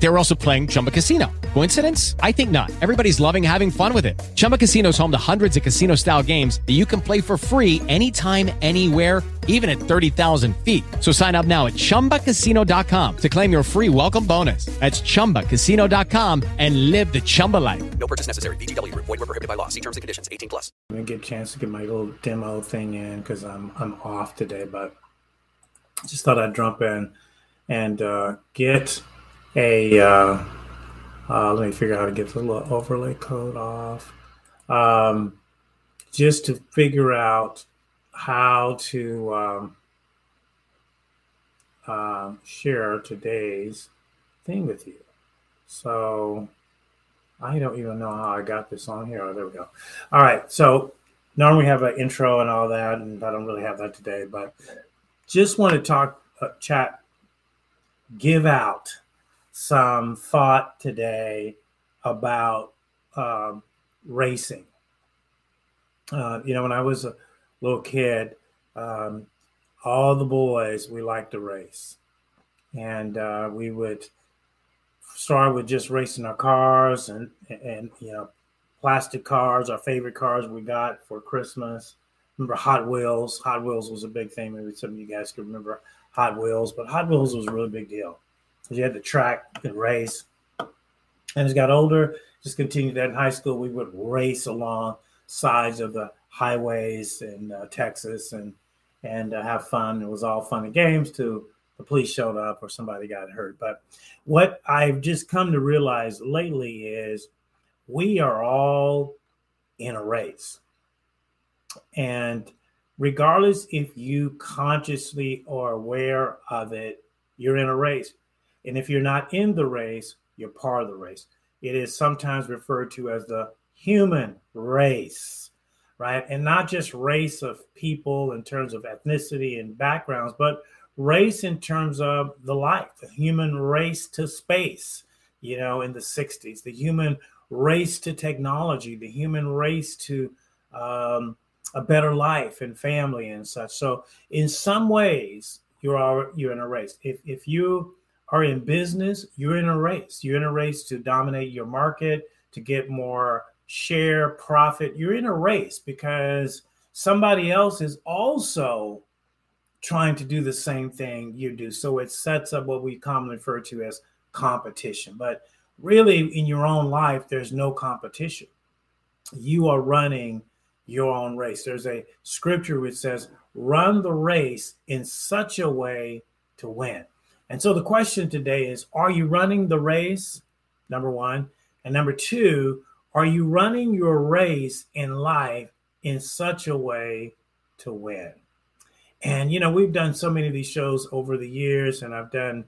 They were also playing Chumba Casino. Coincidence? I think not. Everybody's loving having fun with it. Chumba Casino is home to hundreds of casino style games that you can play for free anytime, anywhere, even at 30,000 feet. So sign up now at chumbacasino.com to claim your free welcome bonus. That's chumbacasino.com and live the Chumba life. No purchase necessary. VGW Group. Void were prohibited by law. See terms and conditions. 18 plus. I'm gonna get a chance to get my little demo thing in because I'm I'm off today, but just thought I'd jump in and uh, get a. Uh, uh, let me figure out how to get the little overlay code off. Um, just to figure out how to um, uh, share today's thing with you. So I don't even know how I got this on here. Oh, there we go. All right. So normally we have an intro and all that, and I don't really have that today, but just want to talk, uh, chat, give out some thought today about um, racing. Uh, you know, when I was a little kid, um, all the boys we liked to race, and uh, we would start with just racing our cars and and you know plastic cars, our favorite cars we got for Christmas. Remember Hot Wheels? Hot Wheels was a big thing. Maybe some of you guys could remember Hot Wheels, but Hot Wheels was a really big deal you had the track and race. And as I got older, just continued that in high school. We would race along sides of the highways in uh, Texas and and uh, have fun. It was all fun and games till the police showed up or somebody got hurt. But what I've just come to realize lately is we are all in a race. And regardless if you consciously are aware of it, you're in a race. And if you're not in the race, you're part of the race. It is sometimes referred to as the human race, right? And not just race of people in terms of ethnicity and backgrounds, but race in terms of the life, the human race to space, you know, in the 60s, the human race to technology, the human race to um, a better life and family and such. So, in some ways, you're you're in a race. If if you are in business, you're in a race. You're in a race to dominate your market, to get more share, profit. You're in a race because somebody else is also trying to do the same thing you do. So it sets up what we commonly refer to as competition. But really, in your own life, there's no competition. You are running your own race. There's a scripture which says, run the race in such a way to win. And so the question today is Are you running the race? Number one. And number two, are you running your race in life in such a way to win? And, you know, we've done so many of these shows over the years, and I've done,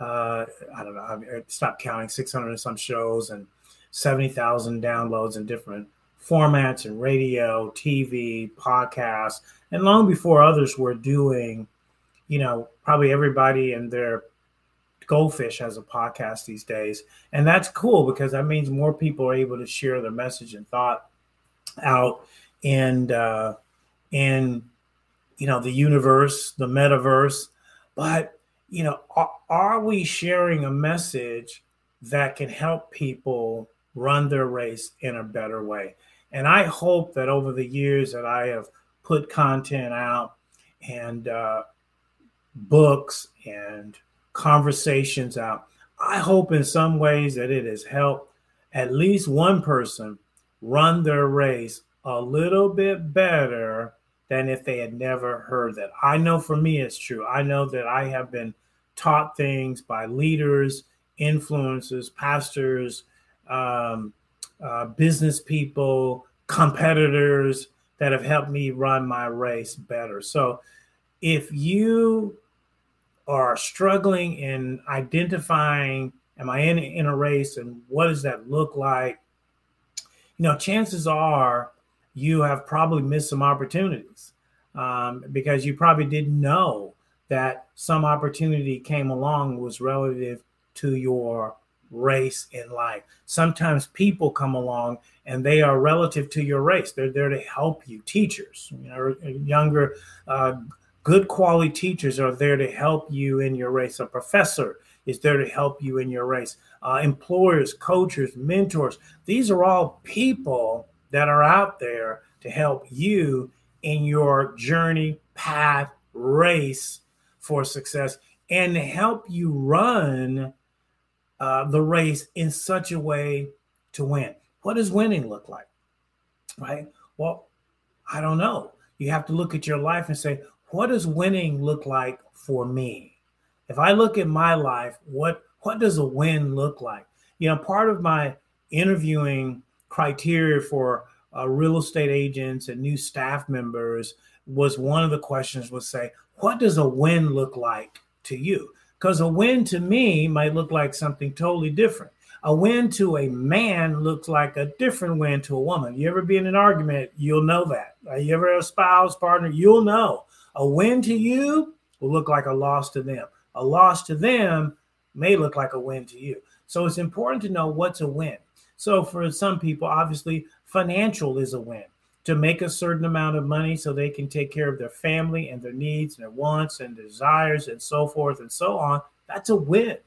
uh, I don't know, I've stopped counting 600 and some shows and 70,000 downloads in different formats and radio, TV, podcasts. And long before others were doing, you know, probably everybody and their goldfish has a podcast these days. And that's cool because that means more people are able to share their message and thought out. And, uh, in you know the universe the metaverse. But you know are, are, we sharing a message that can help people run their race in a better way? And i hope that over the years that i have put content out and uh, books and conversations out i hope in some ways that it has helped at least one person run their race a little bit better than if they had never heard that. I know for me it's true. I know that I have been taught things by leaders, influencers, pastors, um, uh, business people, competitors that have helped me run my race better. So if you are struggling in identifying, am I in, in a race and what does that look like? You know, chances are you have probably missed some opportunities um, because you probably didn't know that some opportunity came along was relative to your race in life. Sometimes people come along and they are relative to your race. They're there to help you. Teachers, you know, younger, uh, good quality teachers are there to help you in your race. A professor is there to help you in your race. Uh, employers, coaches, mentors, these are all people that are out there to help you in your journey, path, race for success, and help you run uh, the race in such a way to win. What does winning look like? Right? Well, I don't know. You have to look at your life and say, what does winning look like for me? If I look at my life, what what does a win look like? You know, part of my interviewing criteria for uh, real estate agents and new staff members was one of the questions was say, what does a win look like to you? Because a win to me might look like something totally different. A win to a man looks like a different win to a woman. You ever be in an argument, you'll know that. You ever have a spouse, partner, you'll know. A win to you will look like a loss to them. A loss to them may look like a win to you. So it's important to know what's a win. So for some people, obviously, financial is a win to make a certain amount of money so they can take care of their family and their needs and their wants and desires and so forth and so on. That's a win.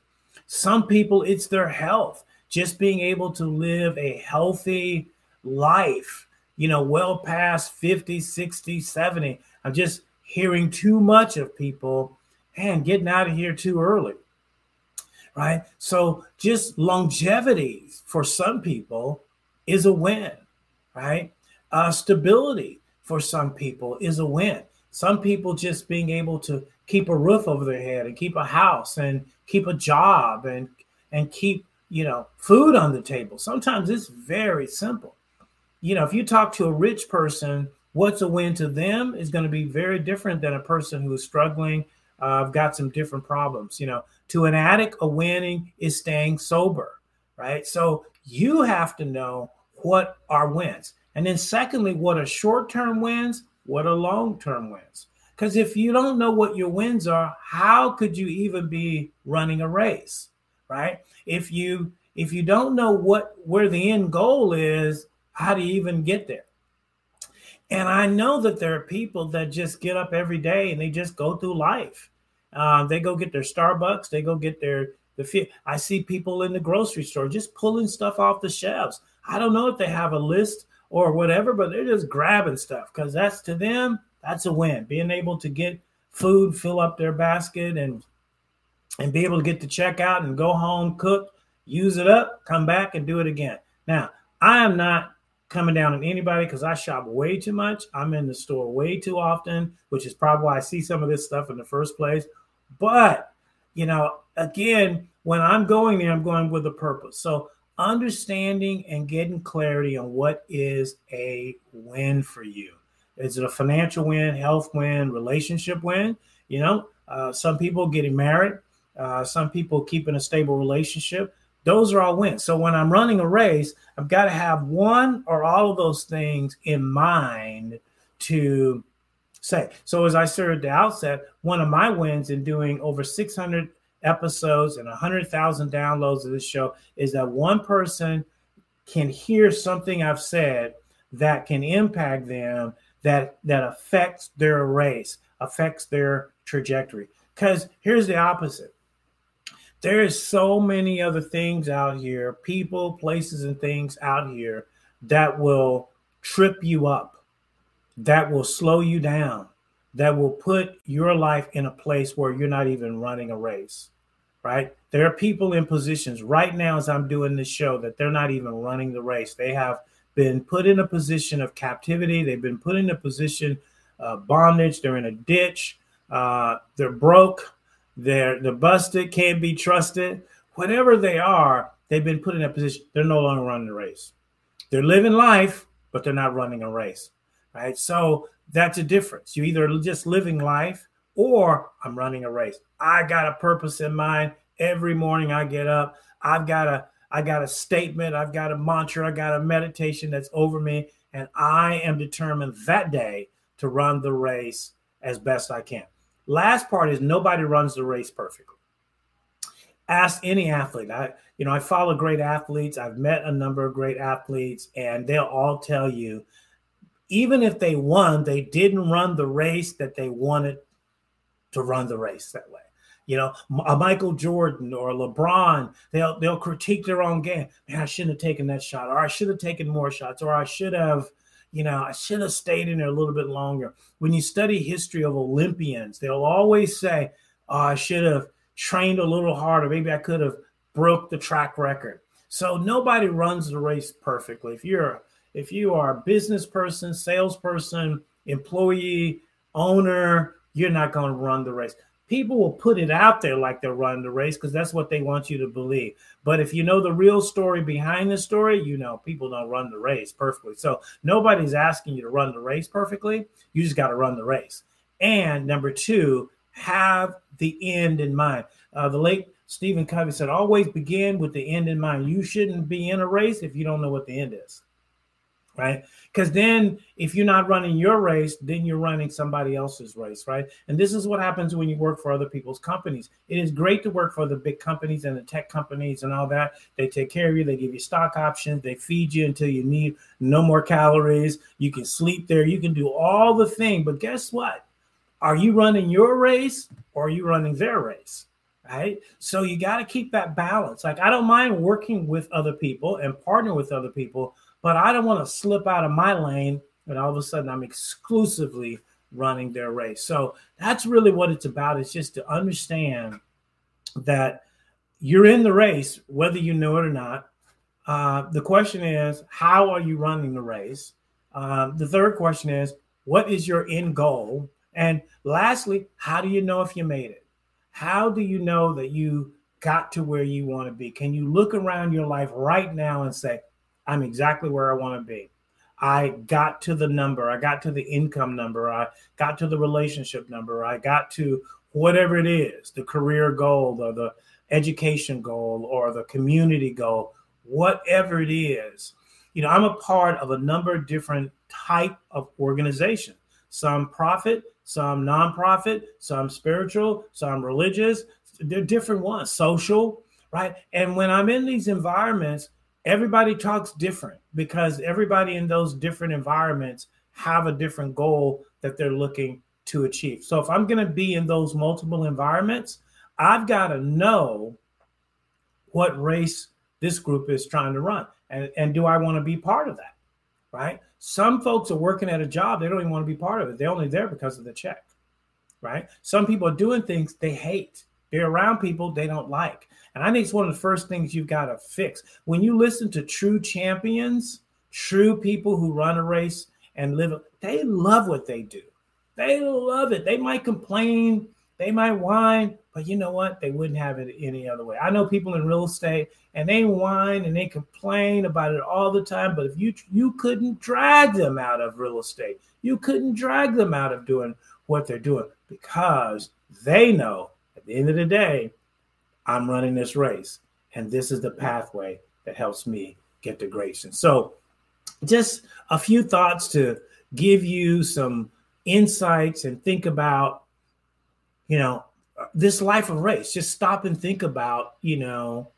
Some people, it's their health, just being able to live a healthy life, you know, well past 50, 60, 70. I'm just hearing too much of people and getting out of here too early. Right. So just longevity for some people is a win. Right uh, stability for some people is a win. Some people just being able to keep a roof over their head and keep a house and keep a job and and keep you know food on the table. Sometimes it's very simple. You know, if you talk to a rich person, what's a win to them is going to be very different than a person who is struggling. Uh, I've got some different problems. You know, to an addict, a winning is staying sober, right? So you have to know what are wins. And then, secondly, what are short term wins? What are long term wins? Because if you don't know what your wins are, how could you even be running a race, right? If you if you don't know what where the end goal is, how do you even get there? And I know that there are people that just get up every day and they just go through life. Uh, they go get their Starbucks, they go get their the. I see people in the grocery store just pulling stuff off the shelves. I don't know if they have a list or whatever, but they're just grabbing stuff because that's to them, that's a win. Being able to get food, fill up their basket, and and be able to get the checkout and go home, cook, use it up, come back and do it again. Now, I am not coming down on anybody because I shop way too much. I'm in the store way too often, which is probably why I see some of this stuff in the first place. But, you know, again, when I'm going there, I'm going with a purpose. So understanding and getting clarity on what is a win for you. Is it a financial win, health win, relationship win? You know, uh, some people getting married, uh, some people keeping a stable relationship. Those are all wins. So when I'm running a race, I've got to have one or all of those things in mind to say. So as I said at the outset, one of my wins in doing over 600 episodes and 100,000 downloads of this show is that one person can hear something I've said that can impact them that that affects their race, affects their trajectory. Cuz here's the opposite. There is so many other things out here, people, places and things out here that will trip you up, that will slow you down, that will put your life in a place where you're not even running a race right? There are people in positions right now as I'm doing this show that they're not even running the race. They have been put in a position of captivity. They've been put in a position of bondage. They're in a ditch. Uh, they're broke. They're they're busted. Can't be trusted. Whatever they are, they've been put in a position. They're no longer running the race. They're living life, but they're not running a race, right? So that's a difference. You either just living life or I'm running a race. I got a purpose in mind. Every morning I get up, I've got a I got a statement, I've got a mantra, I got a meditation that's over me, and I am determined that day to run the race as best I can. Last part is nobody runs the race perfectly. ask any athlete. I, you know, I follow great athletes. I've met a number of great athletes, and they'll all tell you, even if they won, they didn't run the race that they wanted to run the race that way. You know, a uh, Michael Jordan or LeBron, they'll they'll critique their own game. Man, I shouldn't have taken that shot, or I should have taken more shots, or I should have, you know, I should have stayed in there a little bit longer. When you study history of Olympians, they'll always say, oh, I should have trained a little harder. Maybe I could have broke the track record. So nobody runs the race perfectly. If you're if you are a business person, salesperson, employee, owner, you're not going to run the race. People will put it out there like they're running the race because that's what they want you to believe. But if you know the real story behind the story, you know people don't run the race perfectly. So nobody's asking you to run the race perfectly. You just got to run the race. And number two, have the end in mind. Uh, the late Stephen Covey said, always begin with the end in mind. You shouldn't be in a race if you don't know what the end is. Right. Because then if you're not running your race, then you're running somebody else's race. Right. And this is what happens when you work for other people's companies. It is great to work for the big companies and the tech companies and all that. They take care of you, they give you stock options, they feed you until you need no more calories. You can sleep there, you can do all the thing. But guess what? Are you running your race or are you running their race? Right. So you got to keep that balance. Like, I don't mind working with other people and partner with other people, but I don't want to slip out of my lane and all of a sudden I'm exclusively running their race. So that's really what it's about. It's just to understand that you're in the race, whether you know it or not. Uh, the question is, how are you running the race? Uh, the third question is, what is your end goal? And lastly, how do you know if you made it? How do you know that you got to where you want to be? Can you look around your life right now and say, I'm exactly where I want to be? I got to the number, I got to the income number, I got to the relationship number, I got to whatever it is the career goal or the education goal or the community goal, whatever it is. You know, I'm a part of a number of different type of organization, some profit, some nonprofit, some spiritual, some religious. They're different ones, social, right? And when I'm in these environments, everybody talks different because everybody in those different environments have a different goal that they're looking to achieve. So if I'm going to be in those multiple environments, I've got to know what race this group is trying to run. And, and do I want to be part of that? right? Some folks are working at a job, they don't even want to be part of it. They're only there because of the check, right? Some people are doing things they hate. They're around people they don't like. And I think it's one of the first things you've got to fix. When you listen to true champions, true people who run a race and live, they love what they do. They love it. They might complain, they might whine, but you know what? They wouldn't have it any other way. I know people in real estate and they whine and they complain about it all the time, but if you you couldn't drag them out of real estate, you couldn't drag them out of doing what they're doing because they know at the end of the day, I'm running this race and this is the pathway that helps me get to grace. And so just a few thoughts to give you some insights and think about you know this life of race. Just stop and think about, you know,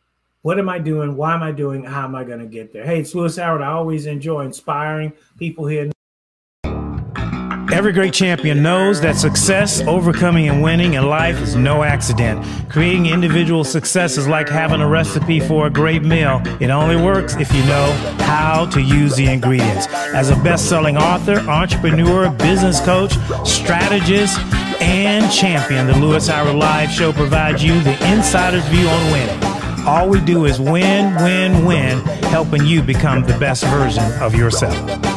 what am I doing? Why am I doing? How am I going to get there? Hey, it's Louis Howard. I always enjoy inspiring people here. Every great champion knows that success, overcoming, and winning in life is no accident. Creating individual success is like having a recipe for a great meal. It only works if you know how to use the ingredients. As a best selling author, entrepreneur, business coach, strategist, and champion, the Louis Howard Live Show provides you the insider's view on winning. All we do is win, win, win, helping you become the best version of yourself.